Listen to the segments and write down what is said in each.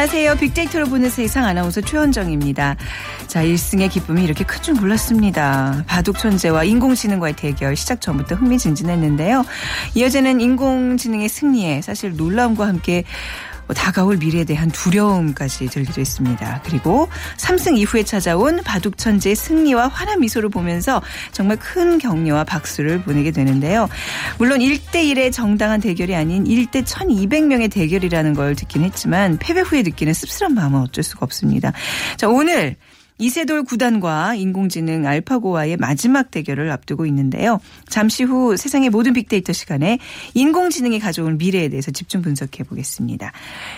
안녕하세요. 빅데이터로 보는 세상 아나운서 최현정입니다. 자, 1승의 기쁨이 이렇게 큰 줄 몰랐습니다. 바둑 천재와 인공지능과의 대결 시작 전부터 흥미진진했는데요. 이어지는 인공지능의 승리에 사실 놀라움과 함께 뭐 다가올 미래에 대한 두려움까지 들기도 했습니다. 그리고 3승 이후에 찾아온 바둑 천재의 승리와 환한 미소를 보면서 정말 큰 격려와 박수를 보내게 되는데요. 물론 1대1의 정당한 대결이 아닌 1대 1200명의 대결이라는 걸 듣긴 했지만 패배 후에 느끼는 씁쓸한 마음은 어쩔 수가 없습니다. 자, 오늘 이세돌 구단과 인공지능 알파고와의 마지막 대결을 앞두고 있는데요. 잠시 후 세상의 모든 빅데이터 시간에 인공지능이 가져올 미래에 대해서 집중 분석해 보겠습니다.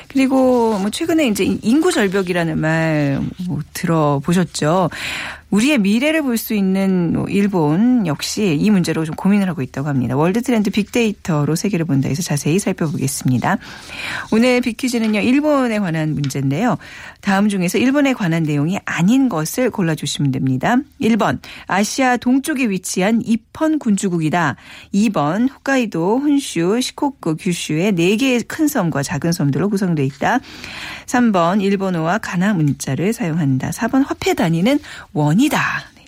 그리고 뭐 최근에 이제 인구 절벽이라는 말 뭐 들어보셨죠? 우리의 미래를 볼 수 있는 뭐 일본 역시 이 문제로 좀 고민을 하고 있다고 합니다. World Trend 빅데이터로 세계를 본다 해서 자세히 살펴보겠습니다. 오늘 빅퀴즈는요. 일본에 관한 문제인데요. 다음 중에서 일본에 관한 내용이 아닌 것을 골라주시면 됩니다. 1번 아시아 동쪽에 위치한 이펀 군주국이다. 2번 홋카이도, 혼슈, 시코쿠, 규슈의 4개의 큰 섬과 작은 섬들로 구성되어 있다. 3번 일본어와 가나 문자를 사용한다. 4번 화폐 단위는 원이 다. 네.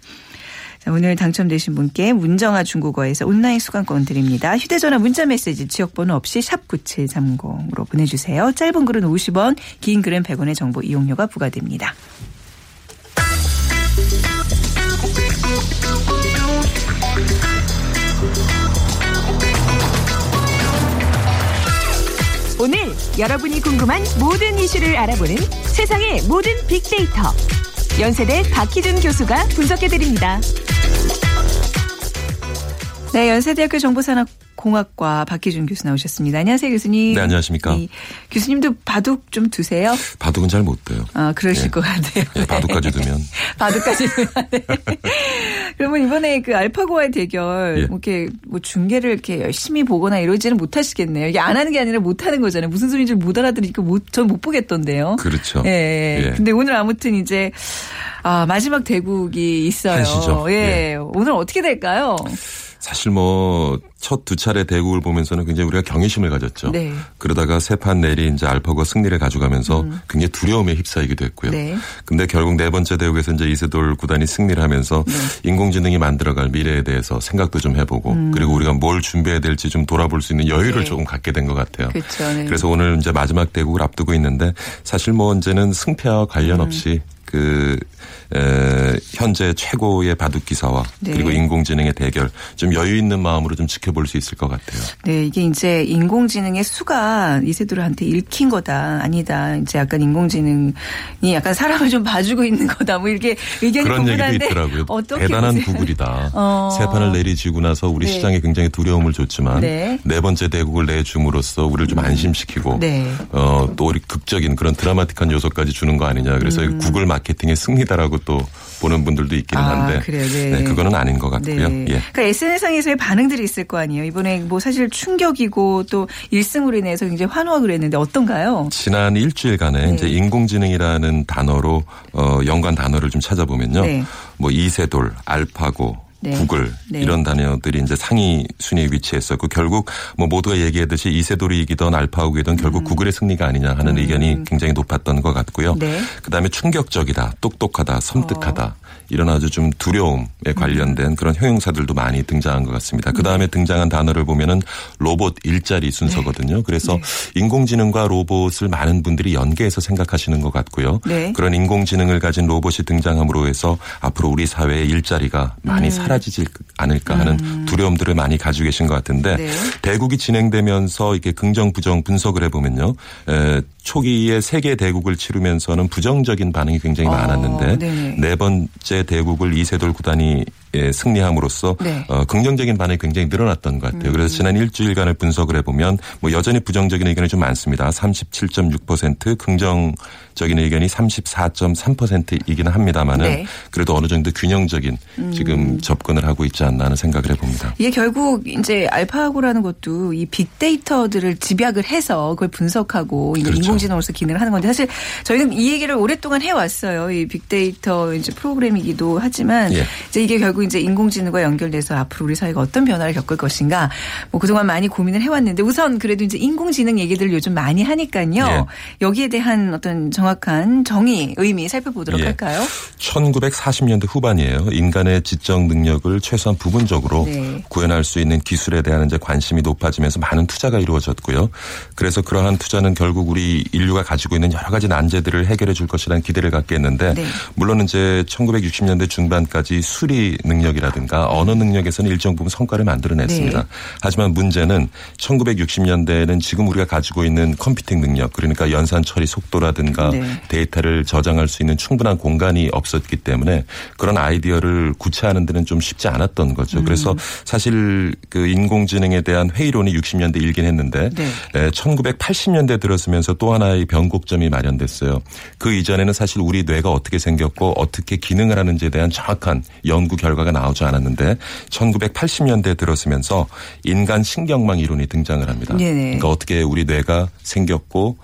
자, 오늘 당첨되신 분께 문정아 중국어에서 온라인 수강권 드립니다. 휴대전화 문자메시지 지역번호 없이 샵 9730으로 보내주세요. 짧은 글은 50원, 긴 글은 100원의 정보 이용료가 부과됩니다. 오늘 여러분이 궁금한 모든 이슈를 알아보는 세상의 모든 빅데이터. 연세대 박희준 교수가 분석해드립니다. 네, 연세대학교 정보산업공학과 박희준 교수 나오셨습니다. 안녕하세요, 교수님. 네, 안녕하십니까. 이, 교수님도 바둑 좀 두세요? 바둑은 잘못 돼요. 아, 그러실 예. 것 같아요. 예, 바둑까지 두면. 바둑까지 두면. 네. 그러면 이번에 그 알파고와의 대결, 예. 뭐 이렇게 뭐 중계를 이렇게 열심히 보거나 이러지는 못하시겠네요. 이게 안 하는 게 아니라 못 하는 거잖아요. 무슨 소리인지 못 알아들으니까 못, 전 못 보겠던데요. 그렇죠. 예, 예. 예. 근데 오늘 아무튼 이제, 아, 마지막 대국이 있어요. 한시죠. 예. 예. 오늘 어떻게 될까요? 사실 뭐 첫 두 차례 대국을 보면서는 굉장히 우리가 경외심을 가졌죠. 네. 그러다가 세 판 내리 이제 알파고가 승리를 가져가면서 굉장히 두려움에 휩싸이기도 했고요. 음. 네. 근데 결국 네 번째 대국에서 이제 이세돌 구단이 승리를 하면서 네. 인공지능이 만들어갈 미래에 대해서 생각도 좀 해보고 그리고 우리가 뭘 준비해야 될지 좀 돌아볼 수 있는 여유를 음. 네. 조금 갖게 된 것 같아요. 그렇죠. 네. 그래서 오늘 이제 마지막 대국을 앞두고 있는데 사실 뭐 언제는 승패와 관련 음. 없이 그 에, 현재 최고의 바둑 기사와 네. 그리고 인공지능의 대결 좀 여유 있는 마음으로 좀 지켜볼 수 있을 것 같아요. 네, 이게 이제 인공지능의 수가 이세돌한테 읽힌 거다, 아니다. 이제 약간 인공지능이 약간 사람을 좀 봐주고 있는 거다. 뭐 이렇게 의견이 그런 얘기도 있더라고요. 대단한 보세요? 구글이다. 어. 세 판을 내리지고 나서 우리 네. 시장에 굉장히 두려움을 줬지만 네. 네. 번째 대국을 내줌으로써 우리를 좀 안심시키고 네. 어, 또 우리 극적인 그런 드라마틱한 요소까지 주는 거 아니냐. 그래서 구글 마 케팅의 승리다라고 또 보는 분들도 있기는 음. 아, 한데 그래요. 네. 그거는 아닌 것 같고요. 네. 예. 그러니까 SNS상에서의 반응들이 있을 거 아니에요. 이번에 뭐 사실 충격이고 또 1승으로 인해서 굉장히 환호하고 그랬는데 어떤가요? 지난 일주일간에 네. 이제 인공지능이라는 단어로 어 연관 단어를 좀 찾아보면요. 네. 뭐 이세돌, 알파고, 네. 구글 네. 이런 단어들이 이제 상위 순위에 위치했었고 결국 뭐 모두가 얘기했듯이 이세돌이 이기던 알파고이던 결국 구글의 승리가 아니냐 하는 의견이 굉장히 높았던 것 같고요. 음. 네. 그다음에 충격적이다, 똑똑하다, 섬뜩하다. 이런 아주 좀 두려움에 음. 관련된 그런 형용사들도 많이 등장한 것 같습니다. 그 다음에 등장한 단어를 보면은 로봇 일자리 순서거든요. 그래서 인공지능과 로봇을 많은 분들이 연계해서 생각하시는 것 같고요. 네. 그런 인공지능을 가진 로봇이 등장함으로 해서 앞으로 우리 사회의 일자리가 많이 사라지지 않을까 하는 두려움들을 많이 가지고 계신 것 같은데 네. 대국이 진행되면서 이렇게 긍정 부정 분석을 해보면요. 에, 초기에 세계 대국을 치르면서는 부정적인 반응이 굉장히 어, 많았는데 네네. 네 번째 대국을 이세돌 구단이 예, 승리함으로써 네. 어, 긍정적인 반응이 굉장히 늘어났던 것 같아요. 음. 그래서 지난 일주일간을 분석을 해보면 뭐 여전히 부정적인 의견이 좀 많습니다. 37.6% 긍정적인 의견이 34.3%이기는 합니다만은 네. 음. 그래도 어느 정도 균형적인 지금 접근을 하고 있지 않나 하는 생각을 해봅니다. 이게 결국 이제 알파고라는 것도 이 빅데이터들을 집약을 해서 그걸 분석하고 그렇죠. 인공지능으로서 기능을 하는 건데 사실 저희는 이 얘기를 오랫동안 해왔어요. 이 빅데이터 이제 프로그램이기도 하지만 예. 이제 이게 결국 이제 인공지능과 연결돼서 앞으로 우리 사회가 어떤 변화를 겪을 것인가 뭐 그동안 많이 고민을 해왔는데 우선 그래도 이제 인공지능 얘기들을 요즘 많이 하니까요. 예. 여기에 대한 어떤 정확한 정의, 의미 살펴보도록 예. 할까요? 1940년대 후반이에요. 인간의 지적 능력을 최소한 부분적으로 네. 구현할 수 있는 기술에 대한 이제 관심이 높아지면서 많은 투자가 이루어졌고요. 그래서 그러한 투자는 결국 우리 인류가 가지고 있는 여러 가지 난제들을 해결해 줄 것이라는 기대를 갖게 했는데 네. 물론 이제 1960년대 중반까지 수리 능 력이라든가 언어 능력에서는 일정 부분 성과를 만들어냈습니다. 네. 하지만 문제는 1960년대에는 지금 우리가 가지고 있는 컴퓨팅 능력 그러니까 연산 처리 속도라든가 네. 데이터를 저장할 수 있는 충분한 공간이 없었기 때문에 그런 아이디어를 구체하는 데는 좀 쉽지 않았던 거죠. 음. 그래서 사실 그 인공지능에 대한 회의론이 60년대 일긴 했는데 네. 에, 1980년대 들어서면서 또 하나의 변곡점이 마련됐어요. 그 이전에는 사실 우리 뇌가 어떻게 생겼고 어떻게 기능을 하는지에 대한 정확한 연구 결과 가 나오지 않았는데 1980년대 들어서면서 인간 신경망 이론이 등장을 합니다. 네네. 그러니까 어떻게 우리 뇌가 생겼고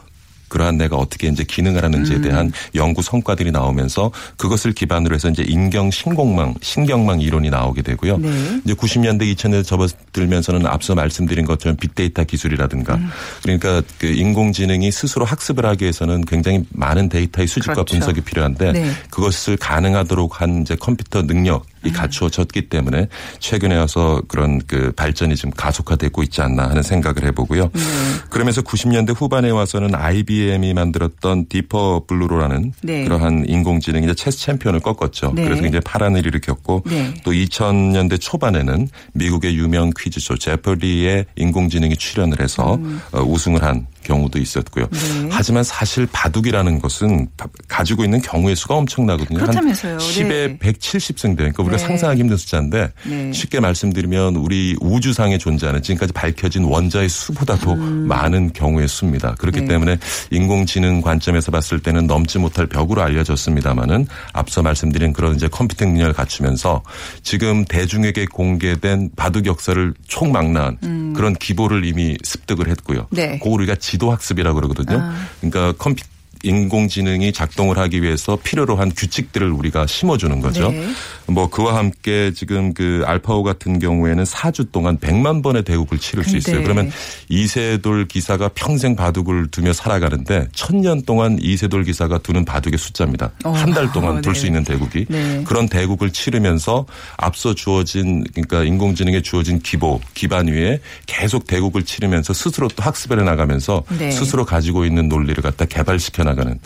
그러한 뇌가 어떻게 이제 기능을 하는지에 음. 대한 연구 성과들이 나오면서 그것을 기반으로 해서 이제 인경 신공망, 신경망 이론이 나오게 되고요. 네. 이제 90년대, 2000년대 접어들면서는 앞서 말씀드린 것처럼 빅데이터 기술이라든가 음. 그러니까 그 인공지능이 스스로 학습을 하기 위해서는 굉장히 많은 데이터의 수집과 그렇죠. 분석이 필요한데 네. 그것을 가능하도록 한 이제 컴퓨터 능력 이 음. 갖추어졌기 때문에 최근에 와서 그런 그 발전이 좀 가속화되고 있지 않나 하는 생각을 해보고요. 네. 그러면서 90년대 후반에 와서는 IBM이 만들었던 디퍼 블루로라는 네. 그러한 인공지능이 이제 체스 챔피언을 꺾었죠. 네. 그래서 굉장히 파란을 일으켰고 네. 또 2000년대 초반에는 미국의 유명 퀴즈쇼 Jeopardy에 인공지능이 출연을 해서 어, 우승을 한 경우도 있었고요. 음. 네. 하지만 사실 바둑이라는 것은 바- 가지고 있는 경우의 수가 엄청나거든요. 그렇다면서요. 한 10에 네. 170승대. 그러니까 우리가 네. 상상하기 힘든 숫자인데 네. 쉽게 말씀드리면 우리 우주상에 존재하는 지금까지 밝혀진 원자의 수보다도 많은 경우의 수입니다. 그렇기 음. 네. 때문에 인공지능 관점에서 봤을 때는 넘지 못할 벽으로 알려졌습니다마는 앞서 말씀드린 그런 이제 컴퓨팅 능력을 갖추면서 지금 대중에게 공개된 바둑 역사를 총망라한 그런 기보를 이미 습득을 했고요. 음. 네. 그걸 우리가 지도 학습이라고 그러거든요. 그러니까 컴퓨 인공지능이 작동을 하기 위해서 필요로 한 규칙들을 우리가 심어주는 거죠. 네. 뭐 그와 함께 지금 그 알파오 같은 경우에는 4주 동안 100만 번의 대국을 치를 수 있어요. 네. 그러면 이세돌 기사가 평생 바둑을 두며 살아가는데 천년 동안 이세돌 기사가 두는 바둑의 숫자입니다. 어. 한달 동안 둘 네. 수 있는 대국이 네. 그런 대국을 치르면서 앞서 주어진 그러니까 인공지능에 주어진 기보 기반 위에 계속 대국을 치르면서 스스로 또 학습을 해 나가면서 네. 스스로 가지고 있는 논리를 갖다 개발시켜 나가는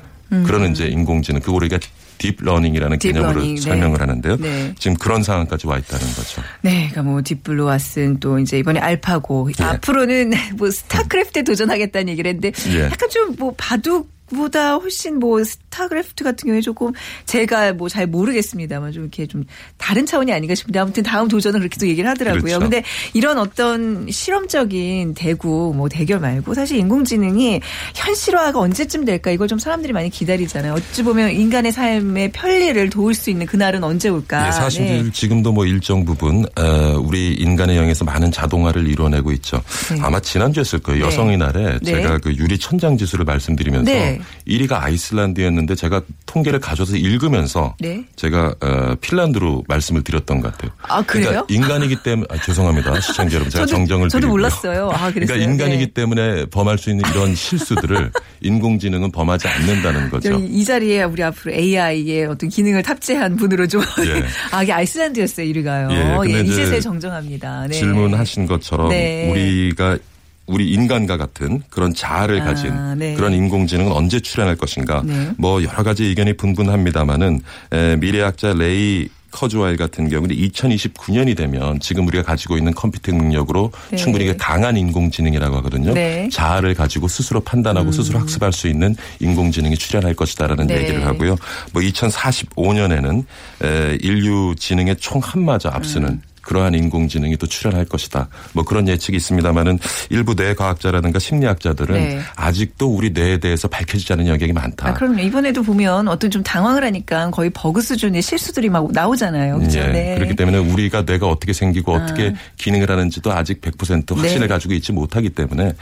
그런 이제 인공지능 그걸 우리가 deep learning이라는 개념으로 네. 설명을 하는데요. 네. 지금 그런 상황까지 와 있다는 거죠. 네, 그러니까 뭐 딥블루 왓슨 또 이제 이번에 알파고 예. 앞으로는 뭐 스타크래프트에 도전하겠다는 얘기를 했는데 예. 약간 좀 뭐 바둑 보다 훨씬 뭐 스타크래프트 같은 경우에 조금 제가 뭐 잘 모르겠습니다만 좀 이렇게 좀 다른 차원이 아닌가 싶은데 아무튼 다음 도전은 그렇게 또 얘기를 하더라고요. 그렇죠. 근데 이런 어떤 실험적인 대구 뭐 대결 말고 사실 인공지능이 현실화가 언제쯤 될까 이걸 좀 사람들이 많이 기다리잖아요. 어찌 보면 인간의 삶의 편리를 도울 수 있는 그날은 언제 올까? 예, 사실 네. 지금도 뭐 일정 부분 어, 우리 인간의 영에서 많은 자동화를 이뤄내고 있죠. 네. 아마 지난주였을 거예요. 네. 여성의 날에 네. 제가 그 유리 천장 지수를 말씀드리면서 네. 1위가 아이슬란드였는데 제가 통계를 가져서 읽으면서 네. 제가 어, 핀란드로 말씀을 드렸던 것 같아요. 아, 그래요? 그러니까 인간이기 때문에 아, 죄송합니다. 시청자 여러분 제가 저도- 정정을 저도 드리고요. 몰랐어요. 아, 그랬어요? 그러니까 인간이기 네. 때문에 범할 수 있는 이런 실수들을 인공지능은 범하지 않는다는 거죠. 이 자리에 우리 앞으로 AI의 어떤 기능을 탑재한 분으로 좀. 예. 아, 이게 아이슬란드였어요, 이리가요. 예, 예, 이제 이제서야 정정합니다. 네. 질문하신 것처럼 네. 우리가 우리 인간과 같은 그런 자아를 아, 가진 네. 그런 인공지능은 언제 출현할 것인가 네. 뭐 여러 가지 의견이 분분합니다마는 에, 미래학자 레이 커즈와일 같은 경우는 2029년이 되면 지금 우리가 가지고 있는 computing 능력으로 네. 충분히 강한 인공지능이라고 하거든요. 네. 자아를 가지고 스스로 판단하고 스스로 학습할 수 있는 인공지능이 출현할 것이다라는 네. 얘기를 하고요. 뭐 2045년에는 인류 지능의 총 한마저 앞서는 음. 그러한 인공지능이 또 출현할 것이다. 뭐 그런 예측이 있습니다만은 일부 뇌과학자라든가 심리학자들은 네. 아직도 우리 뇌에 대해서 밝혀지지 않은 영역이 많다. 아, 그럼요. 이번에도 보면 어떤 좀 당황을 하니까 거의 버그 수준의 실수들이 막 나오잖아요. 그렇죠? 예, 네. 그렇기 때문에 우리가 뇌가 어떻게 생기고 어떻게 기능을 하는지도 아직 100% 확신을 네. 가지고 있지 못하기 때문에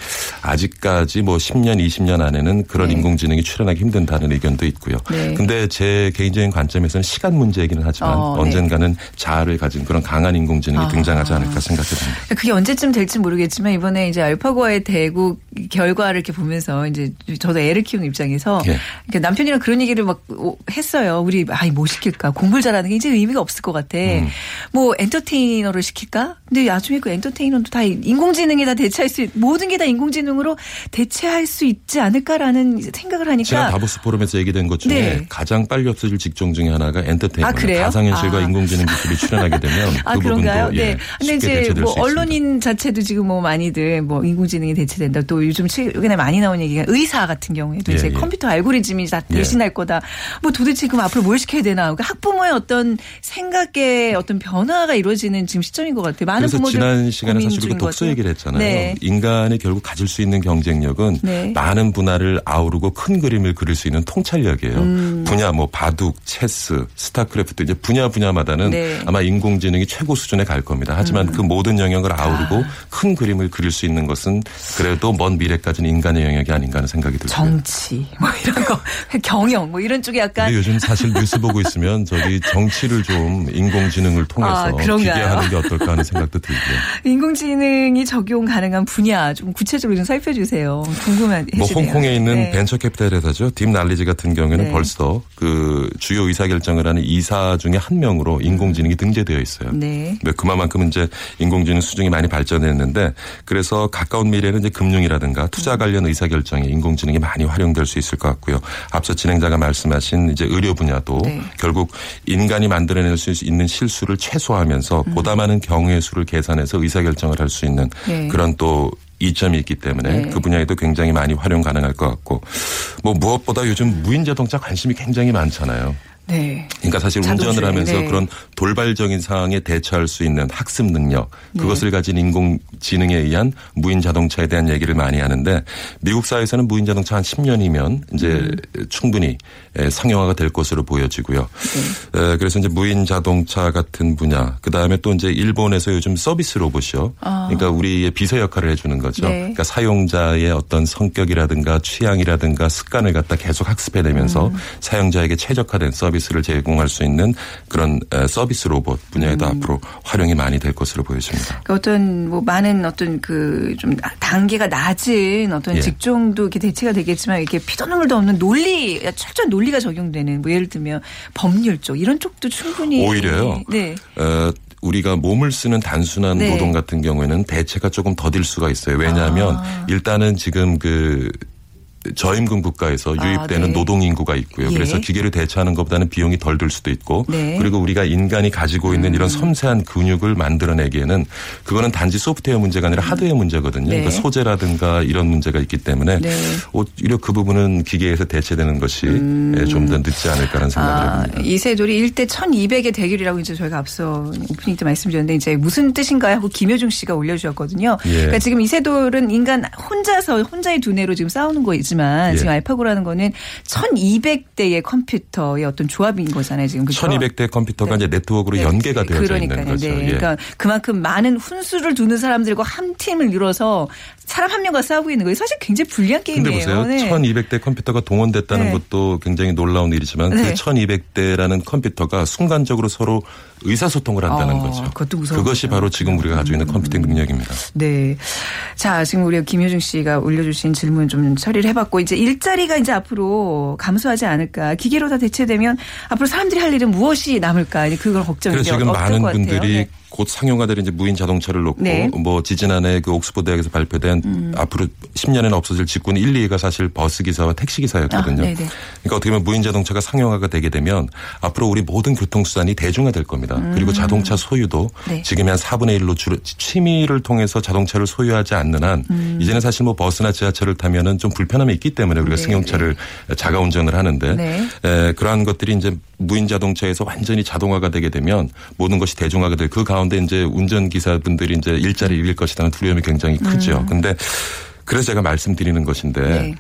아직까지 뭐 10년, 20년 안에는 그런 네. 인공지능이 출현하기 힘든다는 의견도 있고요. 네. 근데 제 개인적인 관점에서는 시간 문제이기는 하지만 어, 네. 언젠가는 자아를 가진 그런 강한 인공지능이 아. 등장하지 않을까 생각해 봅니다. 그게 언제쯤 될지 모르겠지만 이번에 이제 알파고와의 대국 결과를 이렇게 보면서 이제 저도 애를 키우는 입장에서 예. 그러니까 남편이랑 그런 얘기를 막 했어요. 우리 아이 뭐 시킬까? 공부를 잘하는 게 이제 의미가 없을 것 같아. 음. 뭐 엔터테이너를 시킬까? 근데 나중에 그 엔터테이너도 다 인공지능이 다 대체할 수 있, 모든 게 다 인공지능 으로 대체할 수 있지 않을까라는 생각을 하니까 지난 다보스 포럼에서 얘기된 것 중에 네. 가장 빨리 없어질 직종 중에 하나가 엔터테인먼트, 아? 가상현실과 아. 인공지능 기술이 출현하게 되면 아, 그 그런가요? 부분도 예, 네. 근데 이제 대체될 뭐. 언론인 자체도 지금 뭐 많이들 뭐 인공지능이 대체된다. 또 요즘 최근에 많이 나온 얘기가 의사 같은 경우에도 예, 이제 예. 컴퓨터 알고리즘이 다 예. 대신할 거다. 뭐 도대체 그럼 앞으로 뭘 시켜야 되나. 그러니까 학부모의 어떤 생각의 어떤 변화가 이루어지는 지금 시점인 것 같아요. 많은 그래서 부모들 지난 시간에 사실 우리가 독서. 얘기를 했잖아요. 네. 인간이 결국 가질 수 있는 경쟁력은 네. 많은 분야를 아우르고 큰 그림을 그릴 수 있는 통찰력이에요. 음. 분야 뭐 바둑, 체스, 스타크래프트 이제 분야 분야마다는 네. 음. 아마 인공지능이 최고 수준에 갈 겁니다. 하지만 그 모든 영역을 아우르고 아. 큰 그림을 그릴 수 있는 것은 그래도 먼 미래까지는 인간의 영역이 아닌가 하는 생각이 들고요. 정치 뭐 이런 거 경영 뭐 이런 쪽에 약간 근데 요즘 사실 뉴스 보고 있으면 저기 정치를 좀 인공지능을 통해서 아? 기대하는 게 어떨까 하는 생각도 들고요. 인공지능이 적용 가능한 분야 좀 구체적으로 좀 살펴주세요. 궁금한 뭐 홍콩에 있는 네. 벤처 캐피탈 회사죠. Deep Knowledge 같은 경우에는 네. 벌써 그 주요 의사 결정을 하는 이사 중에 한 명으로 인공지능이 등재되어 있어요. 네. 네, 그만큼 이제 인공지능 수준이 많이 발전했는데 그래서 가까운 미래는 이제 금융이라든가 투자 관련 의사 결정에 인공지능이 많이 활용될 수 있을 것 같고요. 앞서 진행자가 말씀하신 이제 의료 분야도 네. 결국 인간이 만들어낼 수 있는 실수를 최소화하면서 보다 많은 경우의 수를 계산해서 의사 결정을 할 수 있는 네. 그런 또 이점이 있기 때문에 네. 그 분야에도 굉장히 많이 활용 가능할 것 같고 뭐 무엇보다 요즘 무인 자동차 관심이 굉장히 많잖아요. 네. 그러니까 사실 자동차, 운전을 하면서 네. 그런 돌발적인 상황에 대처할 수 있는 학습 능력 그것을 가진 인공지능에 의한 무인 자동차에 대한 얘기를 많이 하는데 미국 사회에서는 무인 자동차 한 10년이면 이제 음. 충분히 에, 상용화가 될 것으로 보여지고요. 네. 에, 그래서 이제 무인 자동차 같은 분야 그 다음에 또 이제 일본에서 요즘 서비스 로봇이요. 그러니까 우리의 비서 역할을 해주는 거죠. 아. 네. 그러니까 사용자의 어떤 성격이라든가 취향이라든가 습관을 갖다 계속 학습해내면서 음. 사용자에게 최적화된 서비스 를 제공할 수 있는 그런 에, 서비스 로봇 분야에도 음. 앞으로 활용이 많이 될 것으로 보여집니다. 그 어떤 뭐 많은 어떤 그 좀 단계가 낮은 어떤 예. 직종도 이렇게 대체가 되겠지만 이렇게 피도 눈물도 없는 논리 철저한 논리가 적용되는 뭐 예를 들면 법률 쪽 이런 쪽도 충분히 오히려요. 네. 어, 우리가 몸을 쓰는 단순한 네. 노동 같은 경우에는 대체가 조금 더딜 수가 있어요. 왜냐하면 아. 일단은 지금 그 저임금 국가에서 아, 유입되는 네. 노동 인구가 있고요. 예. 그래서 기계를 대체하는 것보다는 비용이 덜 들 수도 있고 네. 음. 그리고 우리가 인간이 가지고 있는 이런 섬세한 근육을 만들어내기에는 그거는 단지 소프트웨어 문제가 아니라 하드웨어 문제거든요. 네. 그러니까 소재라든가 이런 문제가 있기 때문에 네. 오히려 그 부분은 기계에서 대체되는 것이 예, 좀더 늦지 않을까라는 생각을 음. 아, 해봅니다. 이세돌이 1대 1200의 대결이라고 이제 저희가 앞서 오프닝 때 말씀드렸는데 이제 무슨 뜻인가요? 하고 김효중 씨가 올려주셨거든요. 예. 그러니까 지금 이세돌은 인간 혼자서 혼자의 두뇌로 지금 싸우는 거 지만 예. 지금 알파고라는 거는 1200대의 컴퓨터의 어떤 조합인 거잖아요. 지금 그죠? 1200대 컴퓨터가 이제 네트워크로 네. 연계가 되어져 그러니까요. 있는 거죠. 네. 예. 그러니까 그만큼 많은 훈수를 두는 사람들과 한 팀을 이뤄서 사람 한 명과 싸우고 있는 거예요. 사실 굉장히 불리한 근데 게임이에요. 보세요. 네. 1200대 컴퓨터가 동원됐다는 네. 것도 굉장히 놀라운 일이지만 네. 그 1200대라는 컴퓨터가 순간적으로 서로 의사소통을 한다는 어, 거죠. 그것도 무서운 그것이. 바로 지금 우리가 가지고 있는 컴퓨팅 능력입니다. 네. 자, 지금 우리 김효중 씨가 올려주신 질문 좀 처리를 해봤 고, 이제 일자리가 이제 앞으로 감소하지 않을까. 기계로 다 대체되면 앞으로 사람들이 할 일은 무엇이 남을까. 그걸 걱정이 그래서 지금 많은. 분들이 네. 곧 상용화 될 이제 무인 자동차를 놓고 네. 뭐 지지난해 그 옥스퍼드 대학에서 발표된 음. 앞으로 10년에는 없어질 직군 1, 2위가 사실 버스 기사와 택시 기사였거든요. 아. 그러니까 어떻게 보면 무인 자동차가 상용화가 되게 되면 앞으로 우리 모든 교통수단이 대중화될 겁니다. 음. 그리고 자동차 소유도 네. 지금의 한 4분의 1로 줄어 취미를 통해서 자동차를 소유하지 않는 한 음. 이제는 사실 뭐 버스나 지하철을 타면은 좀 불편함이 있기 때문에 우리가 네, 승용차를 자가 운전을 하는데 네. 에, 그러한 것들이 이제 무인 자동차에서 완전히 자동화가 되게 되면 모든 것이 대중화가 될 그 가운데 이제 운전 기사분들이 이제 일자리 잃을 것이라는 두려움이 굉장히 크죠. 근데 그래서 제가 말씀드리는 것인데 음. 네.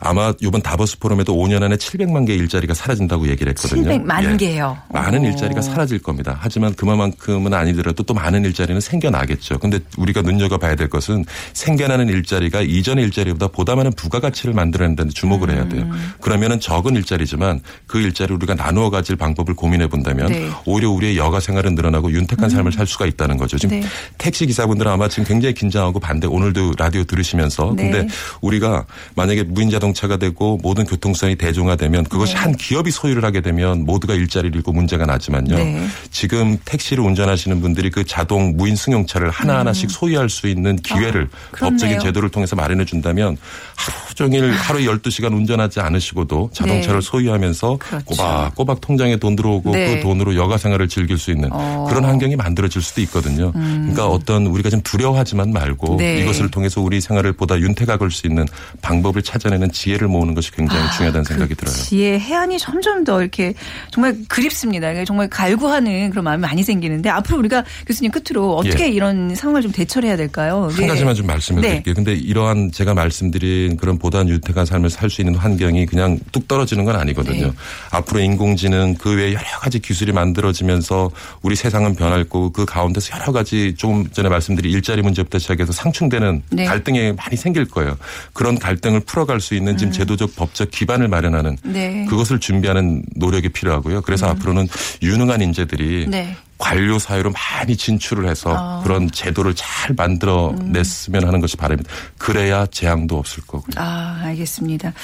아마 이번 다보스 포럼에도 5년 안에 700만 개의 일자리가 사라진다고 얘기를 했거든요. 700만 예. 개요. 많은 오. 일자리가 사라질 겁니다. 하지만 그만큼은 아니더라도 또 많은 일자리는 생겨나겠죠. 근데 우리가 눈여겨봐야 될 것은 생겨나는 일자리가 이전의 일자리보다 보다 많은 부가가치를 만들어낸다는 데 주목을 해야 돼요. 음. 그러면은 적은 일자리지만 그 일자리를 우리가 나누어 가질 방법을 고민해 본다면 네. 음. 오히려 우리의 여가 생활은 늘어나고 윤택한 삶을 살 수가 있다는 거죠. 지금 네. 택시 기사분들은 아마 지금 굉장히 긴장하고 반대 오늘도 라디오 들으시면서 네. 근데 우리가 만약에 무인 자동 차가 되고 모든 교통수단이 대중화되면 그것이 네. 한 기업이 소유를 하게 되면 모두가 일자리를 잃고 문제가 나지만요. 네. 지금 택시를 운전하시는 분들이 그 자동 무인 승용차를 하나하나씩 소유할 수 있는 기회를 음. 아. 법적인 제도를 통해서 마련해 준다면 하루 종일 하루에 12시간 운전하지 않으시고도 자동차를 네. 소유하면서 그렇죠. 꼬박꼬박 통장에 돈 들어오고 네. 그 돈으로 여가 생활을 즐길 수 있는 어. 음. 그런 환경이 만들어질 수도 있거든요. 그러니까 어떤 우리가 좀 두려워하지만 말고 네. 이것을 통해서 우리 생활을 보다 윤택하게 할 수 있는 방법을 찾아내는 지혜를 모으는 것이 굉장히 중요하다는 생각이 들어요. 지혜 해안이 점점 더 이렇게 정말 그립습니다. 정말 갈구하는 그런 마음이 많이 생기는데 앞으로 우리가 교수님 끝으로 어떻게 예. 이런 상황을 좀 대처를 해야 될까요? 한 예. 가지만 좀 말씀을 네. 드릴게요. 근데 이러한 제가 말씀드린 그런 보다 윤택한 삶을 살 수 있는 환경이 그냥 뚝 떨어지는 건 아니거든요. 네. 앞으로 인공지능 그 외에 여러 가지 기술이 만들어지면서 우리 세상은 변할 거고 그 가운데서 여러 가지 조금 전에 말씀드린 일자리 문제부터 시작해서 상충되는 네. 갈등이 많이 생길 거예요. 그런 갈등을 풀어갈 수 있는 지금 제도적 법적 기반을 마련하는 음. 네. 그것을 준비하는 노력이 필요하고요. 그래서 앞으로는 유능한 인재들이 네. 관료 사회로 많이 진출을 해서 아. 그런 제도를 잘 만들어 냈으면 하는 것이 바람입니다. 그래야 재앙도 없을 거고요. 아, 알겠습니다.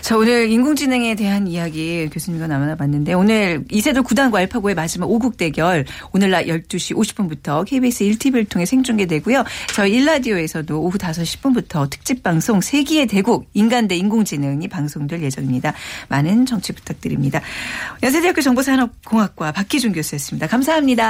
자, 오늘 인공지능에 대한 이야기 교수님과 나눠봤는데 오늘 이세돌 구단과 알파고의 마지막 5국 대결 오늘 낮 12시 50분부터 KBS 1TV를 통해 생중계되고요. 저희 일라디오에서도 오후 5시 10분부터 특집 방송 세기의 대국 인간 대 인공지능이 방송될 예정입니다. 많은 정치 부탁드립니다. 연세대학교 정보산업공학과 박기준 교수였습니다. 감사합니다.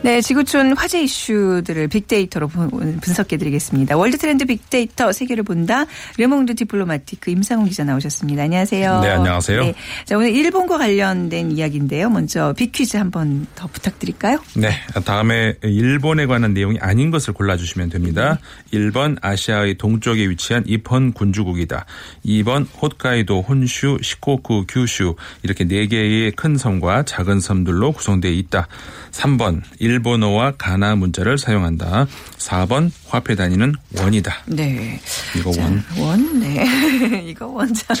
네, 지구촌 화제 이슈들을 빅데이터로 분- 분석해드리겠습니다. World Trend 빅데이터 세계를 본다. 르몽드 디플로마티크 임상훈 기자 나오셨습니다. 안녕하세요. 네, 안녕하세요. 자, 오늘 일본과 관련된 이야기인데요. 먼저 빅퀴즈 한번 더 부탁드릴까요? 네, 다음에 일본에 관한 내용이 아닌 것을 골라주시면 됩니다. 1번 아시아의 동쪽에 위치한 입헌 군주국이다. 2번 홋카이도, 혼슈, 시코쿠, 규슈 이렇게 4개의 큰 섬과 작은 섬들로 구성되어 있다. 3번 일본어와 가나 문자를 사용한다. 4번 화폐 단위는 원이다. 네. 이거 자, 원. 원, 네. 이거 원참.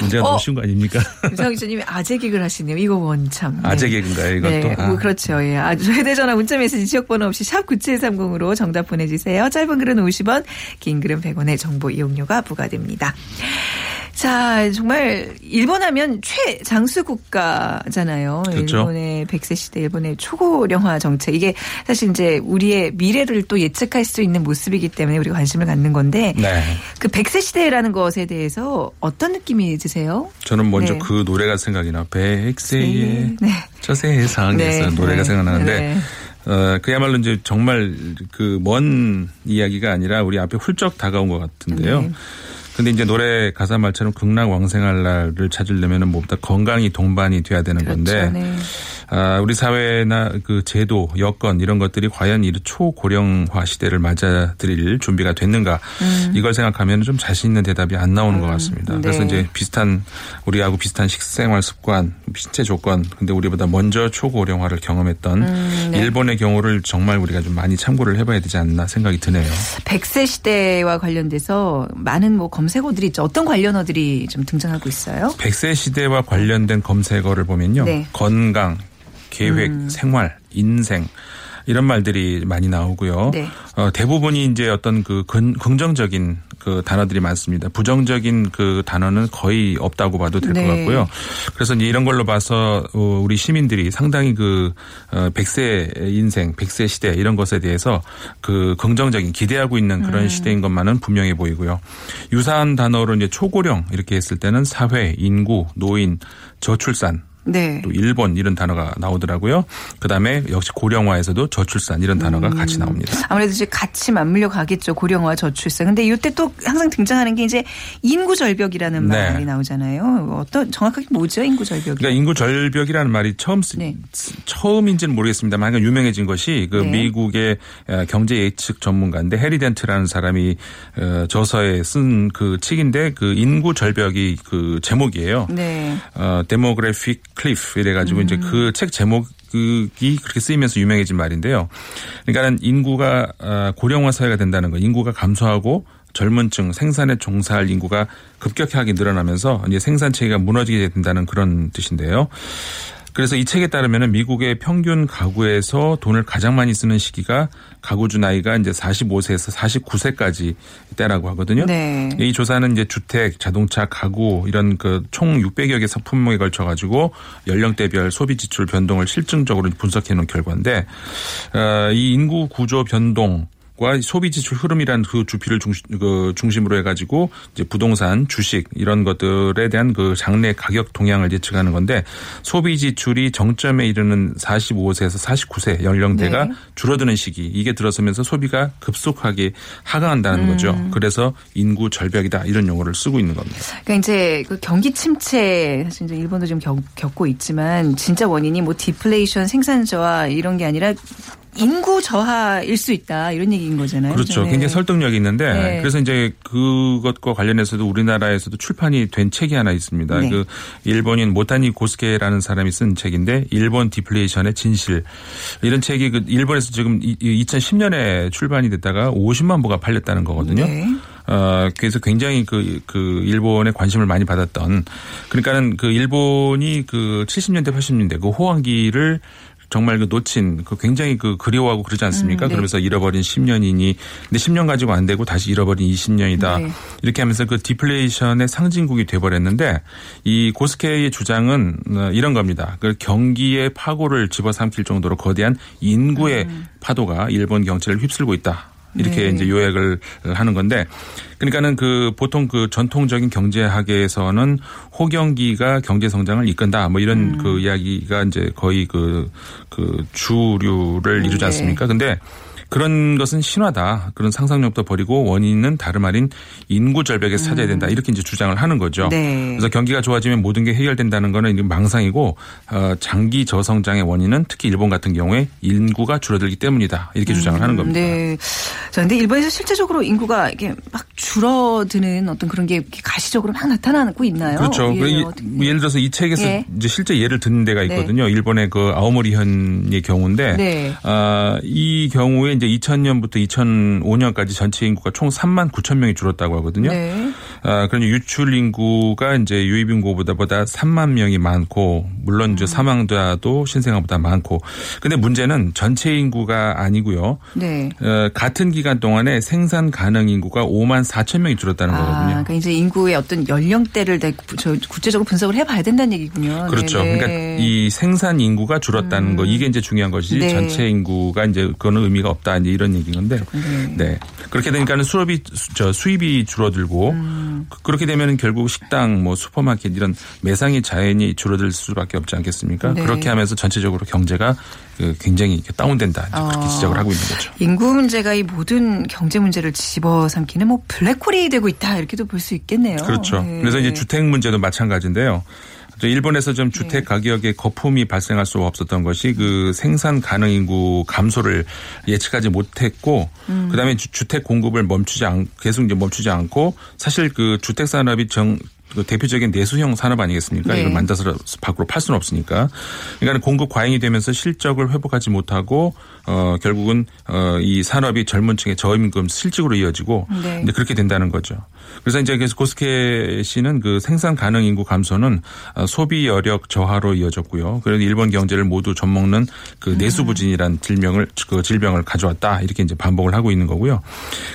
문제가 어. 너무 쉬운 거 아닙니까? 유상 기자님이 아재 개그를 하시네요. 이거 원참. 네. 아재 개그인가요, 이것도? 네, 아. 뭐 그렇죠. 예. 아주 휴대전화 문자메시지 지역번호 없이 샵 9730으로 정답 보내주세요. 짧은 글은 50원, 긴 글은 100원의 정보 이용료가 부과됩니다. 자, 정말 일본 하면 최장수 국가잖아요. 그렇죠. 일본의 100세 시대, 일본의 초고령화 정책. 이게 사실 이제 우리의 미래를 또 예측할 수 있는 모습이기 때문에 우리가 관심을 갖는 건데 네. 그 100세 시대라는 것에 대해서 어떤 느낌이 드세요? 저는 먼저 네. 그 노래가 생각이 나. 백세의 네. 저 세상에서 네. 노래가 네. 생각나는데 네. 어, 그야말로 이제 정말 그 먼 이야기가 아니라 우리 앞에 훌쩍 다가온 것 같은데요. 네. 근데 이제 노래 가사 말처럼 극락 왕생할 날을 찾으려면 은 뭐보다 건강이 동반이 돼야 되는 그렇죠. 건데 네. 아, 우리 사회나 그 제도, 여건 이런 것들이 과연 이 초고령화 시대를 맞아들일 준비가 됐는가 이걸 생각하면 좀 자신 있는 대답이 안 나오는 것 같습니다. 네. 그래서 이제 비슷한 우리하고 비슷한 식생활 습관, 신체 조건, 근데 우리보다 먼저 초고령화를 경험했던 일본의 경우를 정말 우리가 좀 많이 참고를 해봐야 되지 않나 생각이 드네요. 100세 시대와 관련돼서 많은 뭐 검색어들이 있죠. 어떤 관련어들이 좀 등장하고 있어요? 100세 시대와 관련된 검색어를 보면요. 네. 건강, 계획, 생활, 인생 이런 말들이 많이 나오고요. 네. 어, 대부분이 이제 어떤 그 근- 긍정적인 그 단어들이 많습니다. 부정적인 그 단어는 거의 없다고 봐도 될것 네. 같고요. 그래서 이제 이런 걸로 봐서 어, 우리 시민들이 상당히 그 어, 100세 인생, 100세 시대 이런 것에 대해서 그 긍정적인 기대하고 있는 그런 음. 시대인 것만은 분명해 보이고요. 유사한 단어로 이제 초고령 이렇게 했을 때는 사회, 인구, 노인, 저출산 네. 또 일본 이런 단어가 나오더라고요. 그다음에 역시 고령화에서도 저출산 이런 단어가 음. 같이 나옵니다. 아무래도 이제 같이 맞물려 가겠죠. 고령화 저출산. 근데 이때 또 항상 등장하는 게 이제 인구 절벽이라는 네. 말이 나오잖아요. 어떤 정확하게 뭐죠? 인구 절벽이. 그러니까 인구 절벽이라는 말이 처음 쓰, 네. 처음인지는 모르겠습니다만 하여간 유명해진 것이 그 네. 미국의 어, 경제 예측 전문가인데 해리 덴트라는 사람이 어, 저서에 쓴 그 책인데 그 인구 절벽이 그 제목이에요. 네. 어, demographic cliff 이래가지고 이제 음. 그책 제목이 그렇게 쓰이면서 유명해진 말인데요. 그러니까는 인구가 어, 고령화 사회가 된다는 거, 인구가 감소하고 젊은층 생산에 종사할 인구가 급격하게 늘어나면서 이제 생산 체계가 무너지게 된다는 그런 뜻인데요. 그래서 이 책에 따르면 미국의 평균 가구에서 돈을 가장 많이 쓰는 시기가 가구주 나이가 이제 45세에서 49세까지 때라고 하거든요. 네. 이 조사는 이제 주택, 자동차, 가구 이런 그 총 600여 개 상품목에 걸쳐 가지고 연령대별 소비 지출 변동을 실증적으로 분석해 놓은 결과인데 어, 이 인구 구조 변동 과 소비 지출 흐름이라는 그 주피를 중심, 그 중심으로 해가지고 이제 부동산, 주식 이런 것들에 대한 그 장래 가격 동향을 예측하는 건데 소비 지출이 정점에 이르는 45세에서 49세 연령대가 네. 줄어드는 시기 이게 들어서면서 소비가 급속하게 하강한다는 거죠. 그래서 인구 절벽이다 이런 용어를 쓰고 있는 겁니다. 그러니까 이제 그 경기 침체 사실 이제 일본도 좀 겪, 겪고 있지만 진짜 원인이 뭐 디플레이션 생산 저하 이런 게 아니라 인구 저하일 수 있다 이런 얘기인 거잖아요. 그렇죠. 네. 굉장히 설득력이 있는데 네. 그래서 이제 그것과 관련해서도 우리나라에서도 출판이 된 책이 하나 있습니다. 네. 그 일본인 모타니 고스케라는 사람이 쓴 책인데 일본 디플레이션의 진실 이런 책이 그 일본에서 지금 2010년에 출판이 됐다가 50만 부가 팔렸다는 거거든요. 네. 어, 그래서 굉장히 그, 그, 일본의 관심을 많이 받았던, 그러니까는 그 일본이 그 70년대, 80년대 그 호황기를 정말 그 놓친 그 굉장히 그 그리워하고 그러지 않습니까? 음, 네. 그러면서 잃어버린 10년이니 근데 10년 가지고 안 되고 다시 잃어버린 20년이다. 네. 이렇게 하면서 그 디플레이션의 상징국이 돼버렸는데 이 고스케의 주장은 어, 이런 겁니다. 그 경기의 파고를 집어삼킬 정도로 거대한 인구의 파도가 일본 경제를 휩쓸고 있다. 이렇게 음. 네. 이제 요약을 하는 건데 그러니까는 그 보통 그 전통적인 경제학에서는 호경기가 경제 성장을 이끈다 뭐 이런 음. 그 이야기가 이제 거의 그, 그 주류를 이루지 네. 않습니까? 근데 그런 것은 신화다. 그런 상상력도 버리고 원인은 다름 아닌 인구 절벽에서 찾아야 된다. 이렇게 이제 주장을 하는 거죠. 음. 네. 그래서 경기가 좋아지면 모든 게 해결된다는 거는 망상이고 어, 장기 저성장의 원인은 특히 일본 같은 경우에 인구가 줄어들기 때문이다. 이렇게 주장을 하는 겁니다. 네. 자, 근데 일본에서 실제적으로 인구가 이게 막 줄어드는 어떤 그런 게 가시적으로 막 나타나고 있나요? 그렇죠. 예, 그 어떻게- 예, 를 들어서 이 책에서 예. 이제 실제 예를 듣는 데가 있거든요. 일본의 그 아오모리현의 경우인데 네. 아, 이 경우에 이제 2000년부터 2005년까지 전체 인구가 총 3만 9천 명이 줄었다고 하거든요. 네. 아, 그러니 유출 인구가 이제 유입 인구보다 보다 3만 명이 많고 물론 음. 이제 사망자도 신생아보다 많고 근데 문제는 전체 인구가 아니고요. 네. 어, 같은 기간 동안에 생산 가능 인구가 5만 4천 명이 줄었다는 아, 거거든요. 그러니까 이제 인구의 어떤 연령대를 구- 구체적으로 분석을 해봐야 된다는 얘기군요. 그렇죠. 네네. 그러니까 이 생산 인구가 줄었다는 거 이게 이제 중요한 것이지 네. 전체 인구가 이제 그거는 의미가 없다 이제 이런 얘기인 건데. 네. 그렇게 되니까는 수업이 수- 저 수입이 줄어들고 음. 그- 그렇게 되면은 결국 식당 뭐 슈퍼마켓 이런 매상이 자연히 줄어들 수밖에 없지 않겠습니까? 네. 그렇게 하면서 전체적으로 경제가 그 굉장히 다운된다 그렇게 어. 지적을 하고 있는 거죠. 인구 문제가 이 모든 경제 문제를 집어삼키는 뭐 블랙홀이 되고 있다 이렇게도 볼 수 있겠네요. 그렇죠. 네. 그래서 이제 주택 문제도 마찬가지인데요. 저 일본에서 좀 주택 가격에 거품이 발생할 수 없었던 것이 그 생산 가능 인구 감소를 예측하지 못했고 그다음에 주- 주택 공급을 멈추지 않 계속 이제 멈추지 않고 사실 그 주택 산업이 정그 대표적인 내수형 산업 아니겠습니까? 네. 이걸 만들어서 밖으로 팔 수는 없으니까. 그러니까 공급 과잉이 되면서 실적을 회복하지 못하고 어 결국은 어 이 산업이 젊은 층의 저임금 실직으로 이어지고 네. 이제 그렇게 된다는 거죠. 그래서 이제 그래서 고스케 씨는 그 생산 가능 인구 감소는 어, 소비 여력 저하로 이어졌고요. 그래서 일본 경제를 모두 젖먹는 그 내수 부진이란 질병을 그 질병을 가져왔다 이렇게 이제 반복을 하고 있는 거고요.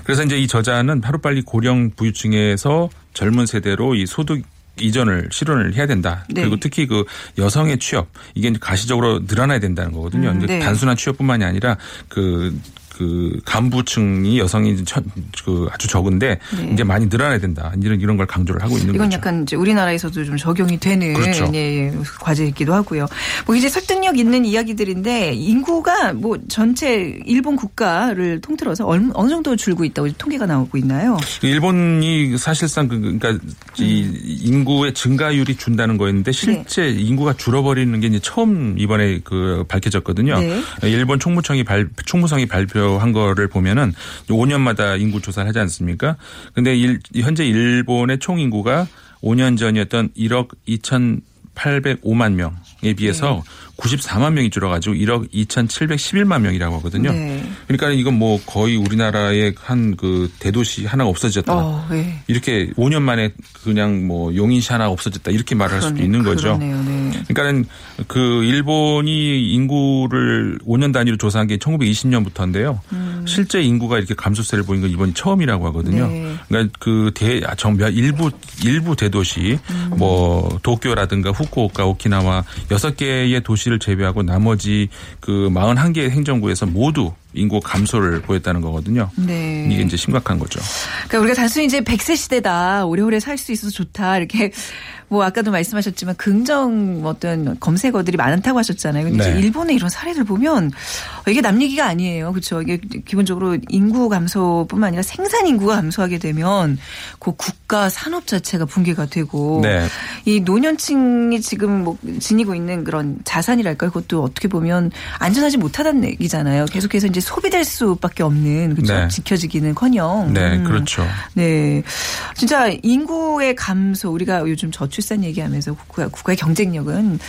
그래서 이제 이 저자는 하루빨리 고령 부유층에서 젊은 세대로 이 소득 이전을 실현을 해야 된다. 네. 그리고 특히 그 여성의 취업 이게 가시적으로 늘어나야 된다는 거거든요. 음, 네. 단순한 취업뿐만이 아니라 그 그 간부층이 여성이 천- 그 아주 적은데 이제 많이 늘어나야 된다. 이런 이런 걸 강조를 하고 있는 네. 이건 거죠. 약간 이제 우리나라에서도 좀 적용이 되는 그렇죠. 예, 예, 과제이기도 하고요. 뭐 이제 설득력 있는 이야기들인데 인구가 뭐 전체 일본 국가를 통틀어서 얼- 어느 정도 줄고 있다고 통계가 나오고 있나요? 그 일본이 사실상 그 그러니까 이 음. 인구의 증가율이 준다는 거였는데 실제 네. 인구가 줄어버리는 게 이제 처음 이번에 그 밝혀졌거든요. 네. 일본 총무청이 발 총무성이 발표 한 거를 보면은 5년마다 인구 조사를 하지 않습니까? 근데 일- 현재 일본의 총 인구가 5년 전이었던 1억 2,805만 명에 비해서 네. 94만 명이 줄어가지고 1억 2,711만 명이라고 하거든요. 네. 그러니까 이건 뭐 거의 우리나라의 한 그 대도시 하나가 없어졌다. 어, 예. 이렇게 5년 만에 그냥 뭐 용인시 하나가 없어졌다 이렇게 말할 수도 있는 거죠. 그러네요. 네. 그러니까는 그 일본이 인구를 5년 단위로 조사한 게 1920년부터인데요. 실제 인구가 이렇게 감소세를 보인 건 이번이 처음이라고 하거든요. 음. 네. 그러니까 그대정 일부 일부 대도시 음. 뭐 도쿄라든가 후쿠오카, 오키나와 여섯 개의 도시 를 제외하고 나머지 그 41개 행정구에서 모두 인구 감소를 보였다는 거거든요. 네. 이게 이제 심각한 거죠. 그러니까 우리가 단순히 이제 100세 시대다. 오래오래 살 수 있어서 좋다. 이렇게 뭐 아까도 말씀하셨지만 긍정 어떤 검색어들이 많다고 하셨잖아요. 근데 네. 이제 일본의 이런 사례를 보면 이게 남 얘기가 아니에요. 그렇죠. 이게 기본적으로 인구 감소뿐만 아니라 생산 인구가 감소하게 되면 그 국가 산업 자체가 붕괴가 되고 네. 이 노년층이 지금 뭐 지니고 있는 그런 자산이랄까요? 그것도 어떻게 보면 안전하지 못하다는 얘기잖아요. 계속해서 이제 소비될 수밖에 없는 그렇죠. 네. 지켜지기는커녕. 네, 음. 그렇죠. 네. 진짜 인구의 감소, 우리가 요즘 저출 산 얘기하면서 국가, 국가의 경쟁력은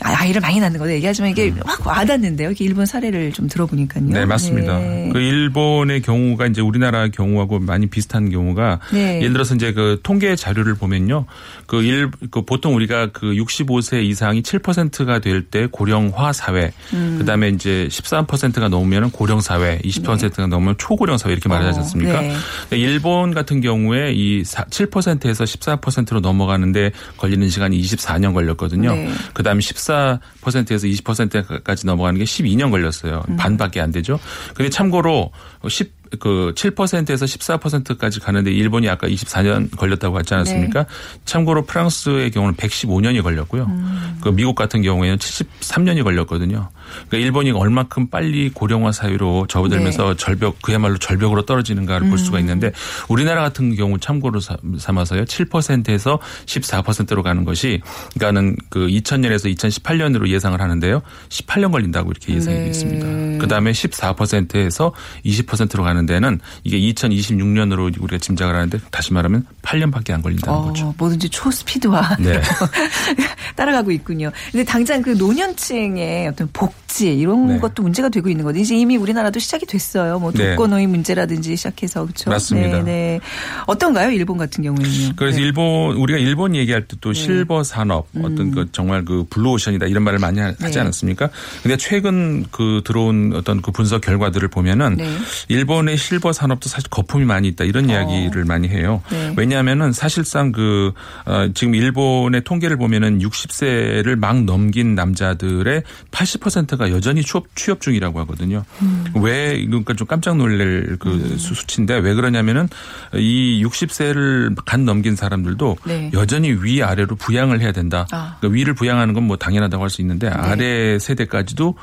아이를 많이 낳는 거다 얘기하지만 이게 확 와닿는데요. 이렇게 일본 사례를 좀 들어보니까요. 음. 네, 맞습니다. 네. 그 일본의 경우가 이제 우리나라 경우하고 많이 비슷한 경우가 네. 예를 들어서 이제 그 통계 자료를 보면요. 그 일, 그 보통 우리가 그 65세 이상이 7%가 될 때 고령화 사회, 음. 그 다음에 이제 13%가 넘으면 고령 사회, 20%가 넘으면 초고령 사회 이렇게 말하지 어, 않습니까? 네. 근데 일본 같은 경우에 이 7%에서 14%로 넘어가는데 걸리는 시간이 24년 걸렸거든요. 네. 그 다음에 14% 에서 20%까지 넘어가는 게 12년 걸렸어요. 음. 반밖에 안 되죠. 근데 참고로 10, 그 7%에서 14%까지 가는데 일본이 아까 24년 걸렸다고 하지 않았습니까? 네. 참고로 프랑스의 경우는 115년이 걸렸고요. 음. 그 미국 같은 경우에는 73년이 걸렸거든요. 그러니까 일본이 얼마큼 빨리 고령화 사회로 접어들면서 네. 절벽 그야말로 절벽으로 떨어지는가를 볼 음. 수가 있는데 우리나라 같은 경우 참고로 삼- 삼아서요. 7%에서 14%로 가는 것이 그러니까는 그 2000년에서 2018년으로 예상을 하는데요. 18년 걸린다고 이렇게 예상이 네. 돼 있습니다. 그 다음에 14%에서 20%로 가는 데는 이게 2026년으로 우리가 짐작을 하는데 다시 말하면 8년밖에 안 걸린다는 어, 거죠. 뭐든지 초스피드와 네. 따라가고 있군요. 근데 당장 그 노년층의 어떤 복 지 이런 네. 것도 문제가 되고 있는 거죠. 이제 이미 우리나라도 시작이 됐어요. 뭐 네. 독거노인 문제라든지 시작해서 그렇죠. 맞습니다. 네, 네. 어떤가요? 일본 같은 경우에는요. 그래서 네. 음. 일본 우리가 일본 얘기할 때 또 실버 산업 어떤 그 정말 그 블루오션이다 이런 말을 많이 하- 하지 네. 않았습니까? 근데 최근 그 들어온 어떤 그 분석 결과들을 보면은 네. 일본의 실버 산업도 사실 거품이 많이 있다 이런 이야기를 많이 해요. 네. 왜냐하면은 사실상 그 어, 지금 일본의 통계를 보면은 60세를 막 넘긴 남자들의 80%가 여전히 취업, 취업 중이라고 하거든요. 음. 왜 그러니까 좀 깜짝 놀랄 그 수- 수치인데 왜 그러냐면은 이 60세를 간 넘긴 사람들도 네. 여전히 위 아래로 부양을 해야 된다. 아. 네. 그러니까 위를 부양하는 건 뭐 당연하다고 할 수 있는데 아래 세대까지도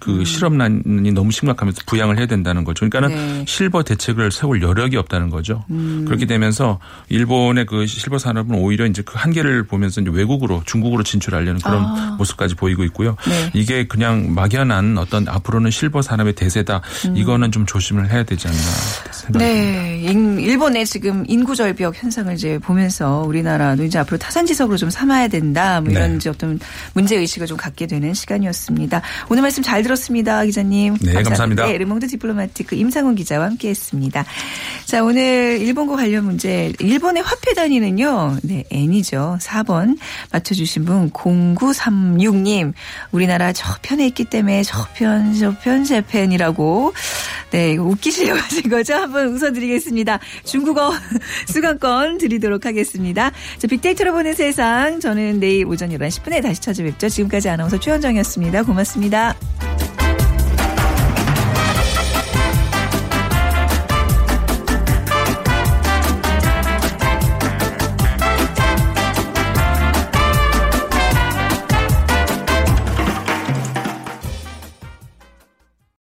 그 실업난이 너무 심각하면서 부양을 해야 된다는 거죠. 그러니까는 네. 실버 대책을 세울 여력이 없다는 거죠. 그렇게 되면서 일본의 그 실버 산업은 오히려 이제 그 한계를 보면서 이제 외국으로 중국으로 진출하려는 그런 모습까지 보이고 있고요. 네. 이게 그냥 막연한 어떤 앞으로는 실버 산업의 대세다. 이거는 좀 조심을 해야 되지 않나 생각합니다. 네, 인- 일본의 지금 인구 절벽 현상을 이제 보면서 우리나라도 이제 앞으로 타산지석으로 좀 삼아야 된다. 뭐 이런 네. 이제 어떤 문제 의식을 좀 갖게 되는 시간이었습니다. 오늘 말씀 잘 들었습니다, 기자님. 네, 감사합니다. 네, 르몽드 디플로마티크 임상훈 기자와 함께했습니다. 자, 오늘 일본과 관련 문제, 일본의 화폐 단위는요, 네, N이죠. 4번 맞춰주신 분 0936님, 우리나라 저편에 있기 때문에 저편, 저편, 재팬이라고. 네, 이거 웃기시려고 하신 거죠? 한번 웃어드리겠습니다. 중국어 수강권 드리도록 하겠습니다. 자, 빅데이터로 보는 세상. 저는 내일 오전 11시 10분에 다시 찾아뵙죠. 지금까지 아나운서 최현정이었습니다. 고맙습니다.